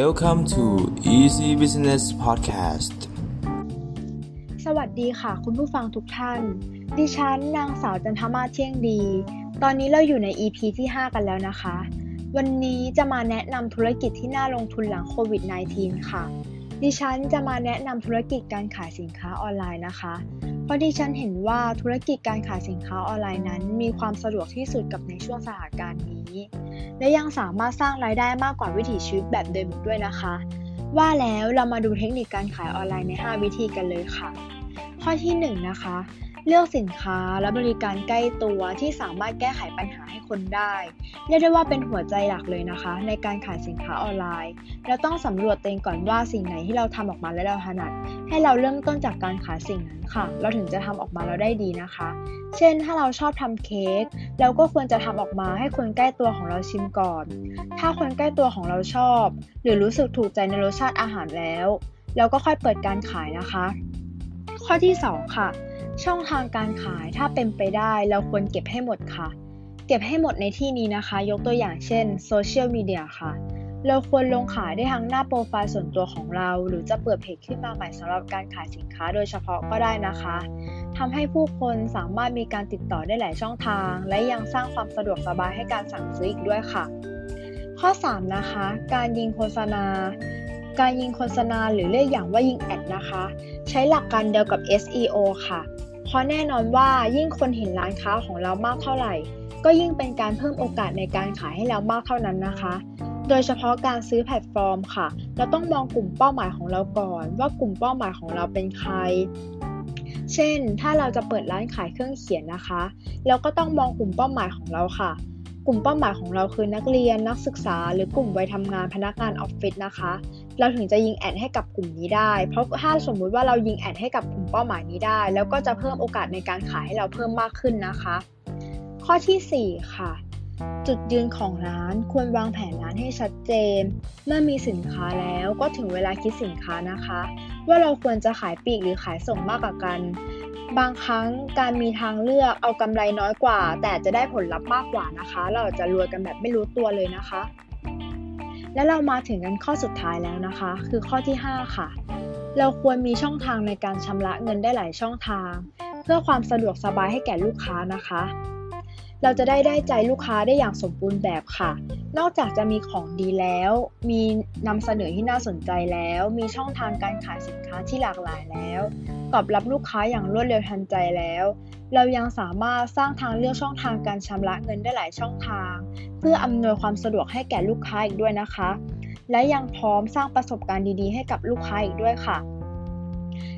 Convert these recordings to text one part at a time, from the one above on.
Welcome to Easy Business Podcast สวัสดีค่ะ คุณผู้ฟังทุกท่าน ดิฉันนางสาวจันทมาเที่ยงดี ตอนนี้เราอยู่ใน EP ที่ 5 กันแล้วนะคะ วันนี้จะมาแนะนำธุรกิจที่น่าลงทุนหลังโควิด -19 ค่ะ ดิฉันจะมาแนะนำธุรกิจการขายสินค้าออนไลน์นะคะ เพราะดิฉันเห็นว่าธุรกิจการขายสินค้าออนไลน์นั้น มีความสะดวกที่สุดกับในช่วงสถานการณ์นี้ และยังสามารถสร้างรายได้มากกว่าวิถีชีวิตแบบเดิมอีกด้วยนะคะ ว่าแล้วเรามาดูเทคนิคการขายออนไลน์ใน 5 วิธีกันเลยค่ะ ข้อที่1นะคะ เลือกสินค้าและบริการใกล้ตัวที่สามารถแก้ไขปัญหาให้คนได้ เรียกได้ว่าเป็นหัวใจหลักเลยนะคะ ในการขายสินค้าออนไลน์ เราต้องสำรวจตัวเองก่อนว่าสิ่งไหนที่เราทำออกมาแล้วเราถนัด ให้เราเริ่มต้นจากการขายสิ่งนั้นค่ะ เราถึงจะทำออกมาแล้วได้ดีนะคะ เช่น ถ้าเราชอบทำเค้กเราก็ควรจะทำออกมาให้คนใกล้ตัวของเราชิมก่อน ถ้าคนใกล้ตัวของเราชอบ หรือรู้สึกถูกใจในรสชาติอาหารแล้ว เราก็ค่อยเปิดการขายนะคะ ข้อที่ 2 ค่ะ ช่องทางการขายถ้าเป็นไปได้เราควรเก็บให้หมดค่ะ เก็บให้หมดในที่นี้นะคะ ยกตัวอย่างเช่นโซเชียลมีเดียค่ะ เราควรลงขายได้ทั้งหน้าโปรไฟล์ส่วนตัวของเรา หรือจะเปิดเพจขึ้นมาใหม่สำหรับการขายสินค้าโดยเฉพาะก็ได้นะคะทำให้ผู้คนสามารถมีการติดต่อได้หลายช่องทาง และยังสร้างความสะดวกสบายให้การสั่งซื้ออีกด้วยค่ะ ข้อ 3 นะคะ การยิงโฆษณาการยิงโฆษณาหรือเรียกอย่างว่ายิงแอดนะคะ ใช้หลักการเดียวกับ SEO ค่ะ เพราะแน่นอนว่ายิ่งคนเห็นร้านค้าของเรามากเท่าไหร่ ก็ยิ่งเป็นการเพิ่มโอกาสในการขายให้เรามากเท่านั้นนะคะ โดยเฉพาะการซื้อแพลตฟอร์มค่ะ เราต้องมองกลุ่มเป้าหมายของเราก่อน ว่ากลุ่มเป้าหมายของเราเป็นใครเช่น ถ้าเราจะเปิดร้านขายเครื่องเขียนนะคะ เราก็ต้องมองกลุ่มเป้าหมายของเราค่ะ กลุ่มเป้าหมายของเราคือนักเรียน นักศึกษา หรือกลุ่มวัยทำงานพนักงานออฟฟิศนะคะ เราถึงจะยิงแอดให้กับกลุ่มนี้ได้ เพราะถ้าสมมุติว่าเรายิงแอดให้กับกลุ่มเป้าหมายนี้ได้ แล้วก็จะเพิ่มโอกาสในการขายให้เราเพิ่มมากขึ้นนะคะ ข้อที่ 4 ค่ะ จุดยืนของร้านควรวางแผนร้านให้ชัดเจน เมื่อมีสินค้าแล้วก็ถึงเวลาคิดสินค้านะคะ ว่าเราควรจะขายปลีกหรือขายส่งมากกว่ากัน บางครั้งการมีทางเลือกเอากำไรน้อยกว่า แต่จะได้ผลลัพธ์มากกว่านะคะ เราจะรวยกันแบบไม่รู้ตัวเลยนะคะ และเรามาถึงกันข้อสุดท้ายแล้วนะคะ คือข้อที่ 5 ค่ะ เราควรมีช่องทางในการชำระเงินได้หลายช่องทาง เพื่อความสะดวกสบายให้แก่ลูกค้านะคะ เราจะได้ได้ใจลูกค้าได้อย่างสมบูรณ์แบบค่ะ นอกจากจะมีของดีแล้ว มีนำเสนอที่น่าสนใจแล้ว มีช่องทางการขายสินค้าที่หลากหลายแล้ว ตอบรับลูกค้าอย่างรวดเร็วทันใจแล้ว เรายังสามารถสร้างทางเลือกช่องทางการชำระเงินได้หลายช่องทาง เพื่ออำนวยความสะดวกให้แก่ลูกค้าอีกด้วยนะคะ และยังพร้อมสร้างประสบการณ์ดีๆ ให้กับลูกค้าอีกด้วยค่ะ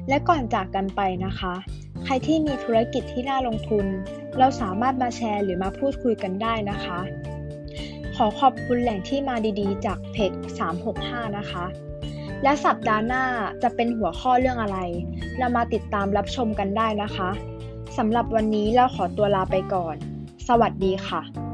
และก่อนจากกันไปนะคะ ใครที่มีธุรกิจที่น่าลงทุน เราสามารถมาแชร์หรือมาพูดคุยกันได้นะคะ ขอขอบคุณแหล่งที่มาดีๆ จากเพจ365 นะคะและสัปดาห์หน้าจะเป็นหัวข้อเรื่องอะไร เรามาติดตามรับชมกันได้นะคะ สำหรับวันนี้เราขอตัวลาไปก่อน สวัสดีค่ะ